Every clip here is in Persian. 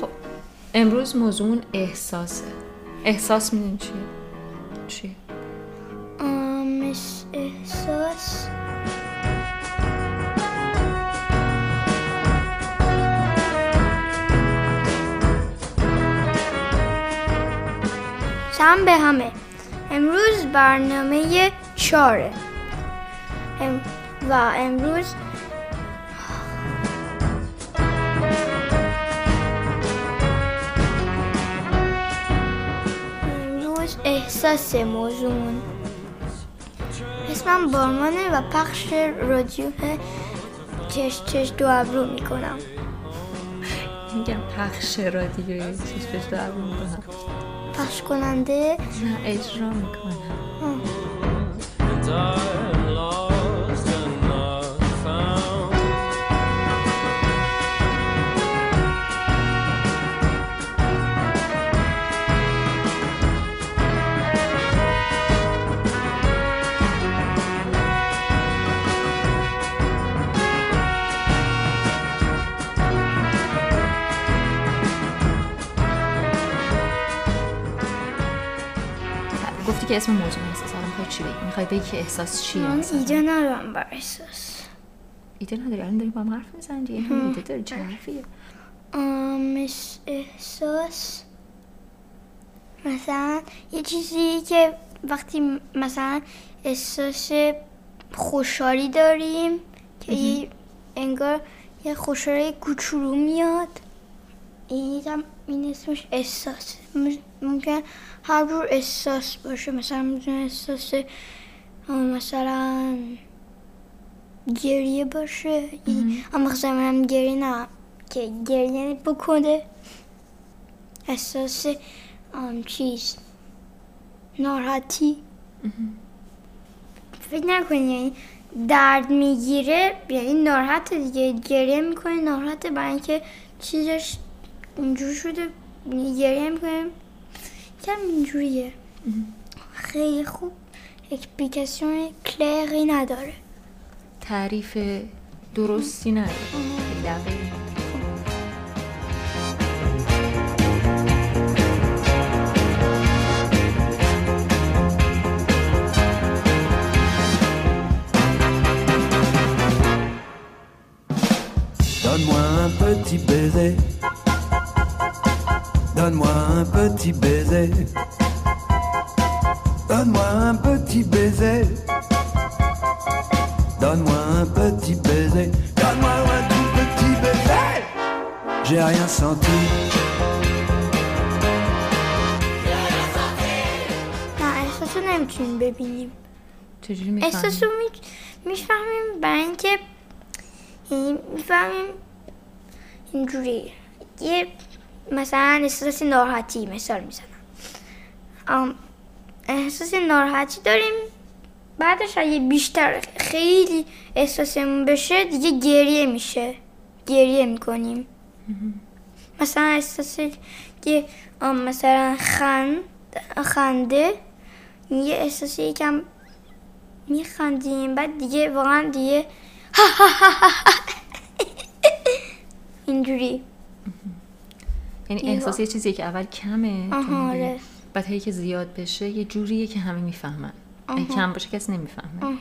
خب امروز موضوع احساسه احساس می‌دونی چیه؟ چیه؟ آم، احس- احساس سلام به همه امروز برنامه چاره ام- و امروز امروز احساس موضوعمون. اسمم بارمانه و پخش رادیو چش چش دو ابرو می‌کنم. میگم پخش رادیوی چیز بهش دارم می‌کنم. پخش کننده؟ نه اجرا می‌کنم. گفتی که اسم موضوع احساس الان می‌خوای چی بگی می‌خوای بگی که احساس چیه من؟ ایده ندارم بر احساس. ایده نداری؟ الان داری با هم حرف می‌زنی؟ دیگه هم ایده داری چه حرفیه؟ آم، احس- احساس. مثلا یه چیزی که وقتی مثلا احساس خوشحالی داریم که یه- انگار یه خوشحالی کوچولو میاد. این هم این اسمش احساس. ممکن هر جور احساس باشه مثلا می‌تونه احساس مثلا گریه باشه اما مثلا من گریه نه که گریه بکنه احساس آم چیز ناراحتی فکر نکنی یعنی درد می‌گیره یعنی ناراحت دیگه گریه می‌کنه ناراحته برای اینکه چیزش اینجور شده گریه می‌کنه کم اینجوریه. خیلی خوب. اکسپلیکاسیون کلیری نداره. تعریف درستی نداره. خیلی دقیق. Donne-moi un petit baiser. un petit baiser. Donne-moi un petit baiser. Donne-moi un petit baiser. Donne-moi un tout petit baiser. J'ai rien senti. nem tűnbe bineyim. Tüzülmek Esasım hiç mifahmim bence mifahmim injury. Yep. مثلا احساس ناراحتی مثال می‌زنم. احساس ناراحتی داریم بعدش اگه بیشتر خیلی احساسمون بشه دیگه گریه میشه. گریه می‌کنیم. مثلا احساس که مثلا خند خنده یه احساس یکم میخندیم بعد دیگه واقعا دیگه اینجوری. یعنی احساس یه چیزیه که اول کمه. آره. بعد هی که زیاد بشه یه جوریه که همه می‌فهمن. اگه کم باشه کسی نمی‌فهمه.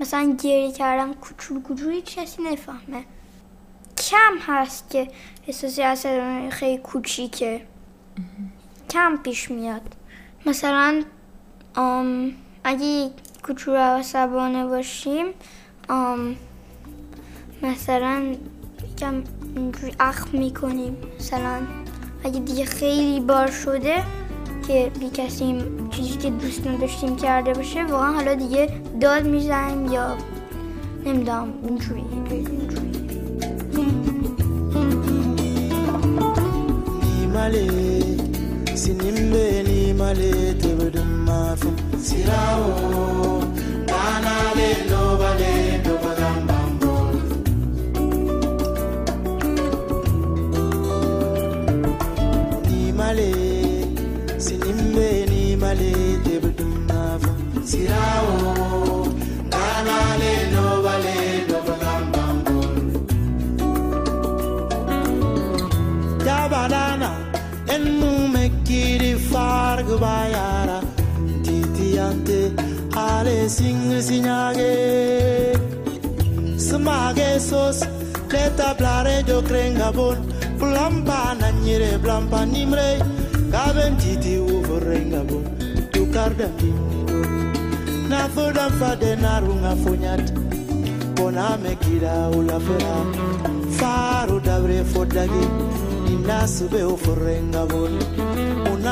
مثلا گریه کردم کوچولو کوچولو کسی نفهمه. کم هست که احساسی اصلا خیلی کوچیکه. کم پیش میاد. مثلا آم، اگه کوچولو عصبانه باشیم آم، مثلا اینجوری اخم می‌کنیم مثلا. اگه دیگه خیلی بار شده که بی کسی چیزی که دوست نداشتیم کرده باشه واقعا حالا دیگه داد می‌زنیم یا نمی‌دونم اینجوری اینجوری sinimbe nimale tebedum mafu sirawo bayara titiante ale sing sinyage smage sos leta blare jo krenga bon. Blampa na nyire blampa nimre. Kaben titi uvorenga bon. Tukarda. Na foda fade narunga fonyat bona mekira ulafera faru dabre fodage inasube uforenga bon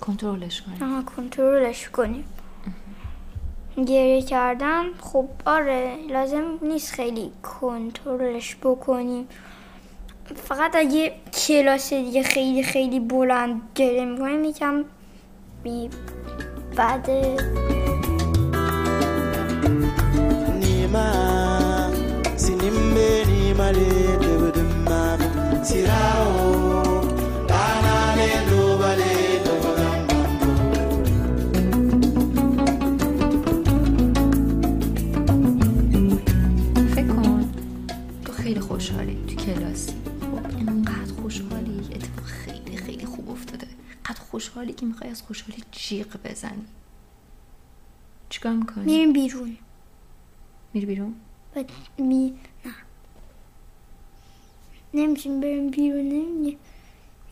کنترلش کنی آها کنترلش کنیم. گریه کردن خب آره لازم نیست خیلی کنترلش بکنیم. فقط اگه کلاس دیگه خیلی خیلی بلند گریه می‌کنیم یکم بی بعد nima sinimbe nima le خوشحالی که می‌خوای از خوشحالی جیغ بزنی چیکار می‌کنی؟ میریم بیرون میری بیرون؟ بعد می نه نمیشیم بریم بیرون نمیگه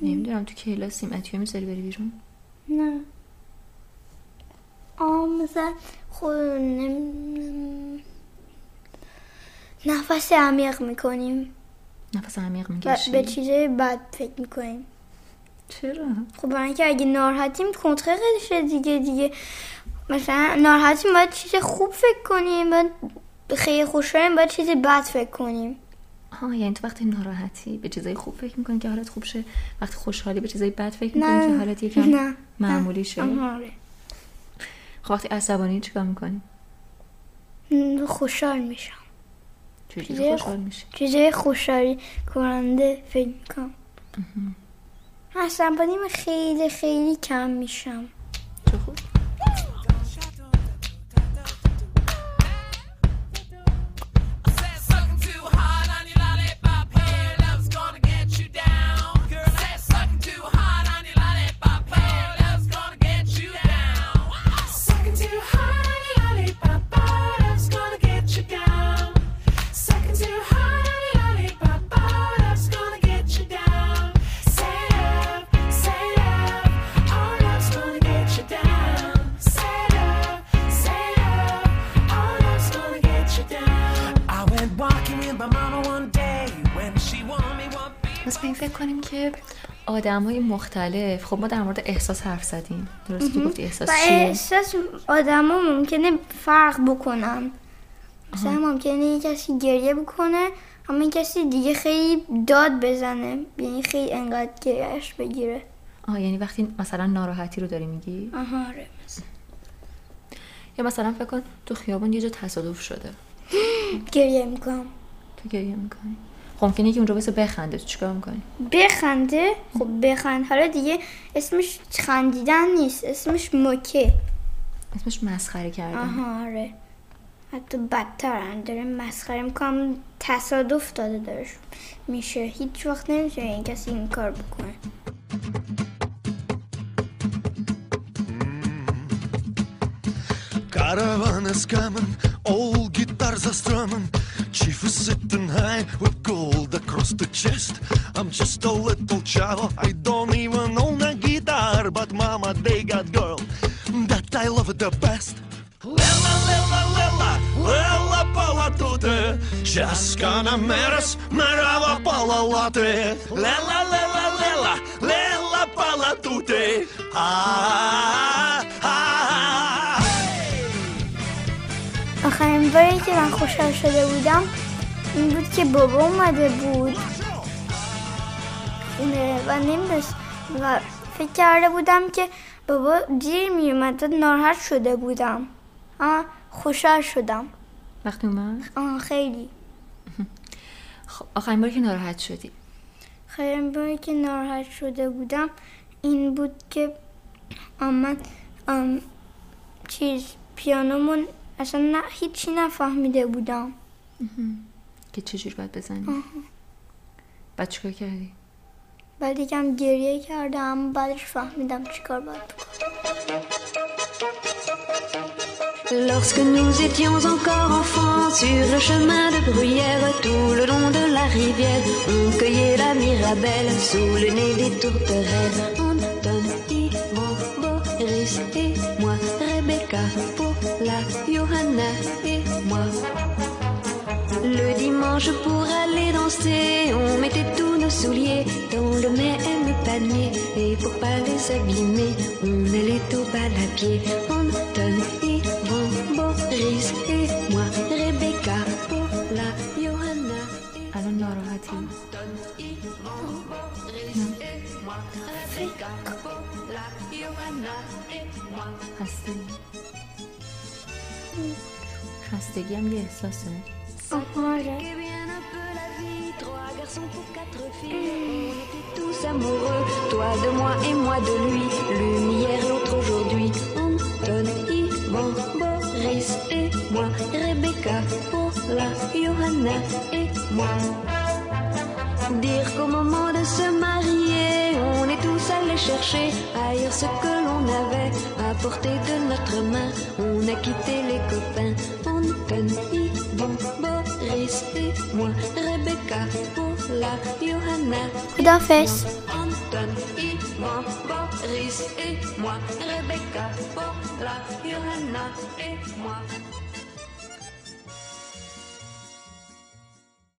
نمی‌دونم تو کلاسیم اتیو می‌ذاری بری بیرون؟ نه آه مثلا خود نم... نفس عمیق می‌کنیم نفس عمیق و می‌کشی؟ به چیزای بد فکر می‌کنیم چرا؟ خب برای اینکه اگه ناراحتیم کنترلشه دیگه دیگه مثلا ناراحتیم باید چیز خوب فکر کنیم باید خیلی خوشحالیم باید چیز بد فکر کنیم آها یعنی تو وقتی ناراحتی به چیزای خوب فکر می‌کنی که حالت خوب شه وقتی خوشحالی به چیزای بد فکر نه. می‌کنی که حالت یکم نه. معمولی شه آره. خب وقتی عصبانی چیکار می‌کنی؟ خوشحال میشم چجوری چیزای خوشحال میشی؟ چیزای خوشحالی کننده فکر می‌کنم عصبانیم خیلی خیلی کم میشم. چه خوب؟ پس به این فکر کنیم که آدم های مختلف. خب ما در مورد احساس حرف زدیم. درست تو گفتی احساس چیه؟ احساس آدم ها ممکنه فرق بکنن. مثلا ممکنه یه کسی گریه بکنه اما یه کسی دیگه خیلی داد بزنه. یعنی خیلی انقدر گریهش بگیره. آه یعنی وقتی مثلا ناراحتی رو داری میگی؟ آها آره یا مثلا فکر کن تو خیابون یه جا تصادف شده. گریه می‌کنم. تو گریه می‌کنی. ممکنه که اونجا واسه بخنده. تو چیکار می‌کنی؟ بخنده؟ خب بخند حالا دیگه اسمش خندیدن نیست. اسمش مکه اسمش مسخره کردن. آها آره. حتی بدترن. داره مسخره می‌کنم. تصادف داده دارش. میشه. هیچ وقت نمیشه این کسی این کار بکنه. Caravan is coming, old guitars are strumming. Chief is sitting high with gold across the chest. I'm just a little child, I don't even own a guitar, but mama, they got girl that I love the best. Lila, lila, lila, lila palatute, just gonna meras, merava palalate. Lila, lila, lila, lila palatute, ah, ah, ah. آخرین باری که من خوشحال شده بودم این بود که بابا اومده بود. و نمی‌دونست و فکر کرده بودم که بابا دیر می اومد ناراحت شده بودم. اما خوشحال شدم. وقتی اومد؟ آه خیلی. خب آخرین باری که ناراحت شدی؟ خیلی باری که ناراحت شده بودم این بود که من آم، چیز پیانومون اصلا نه هیچی نفهمیده بودم که چجوری باید بزنی بعد چیکار کردی بعد یکم گریه کردم بعدش فهمیدم چیکار باید Lorsque nous étions encore enfants sur le chemin de bruyère, tout le long de la rivière, on cueillait la mirabelle sous le nez des tourterelles. Le dimanche pour aller danser, on mettait tous nos souliers dans le même panier. Et pour pas les abîmer, on allait au bal à pied. Anton, Yvon, Boris et moi, Rebecca, Paula, Johanna et الان ناراحتی Anton, Yvon, Boris et moi, Rebecca, Paula, Johanna et moi. خسته خستگی هم یه احساسه On était tous amoureux, toi de moi et moi de lui. L'une hier, l'autre aujourd'hui. Anton, Yvan, Boris et moi. Rebecca, Paula, Johanna et moi. Dire qu'au moment de se marier, on est tous allés chercher ailleurs ce que l'on avait à portée de notre main. On a quitté les copains, Anton, Boris Alice et moi, Rebecca, Paula, Johanna, Rodolphe, Anton et moi, Boris et moi, Rebecca, Paula, Johanna et moi.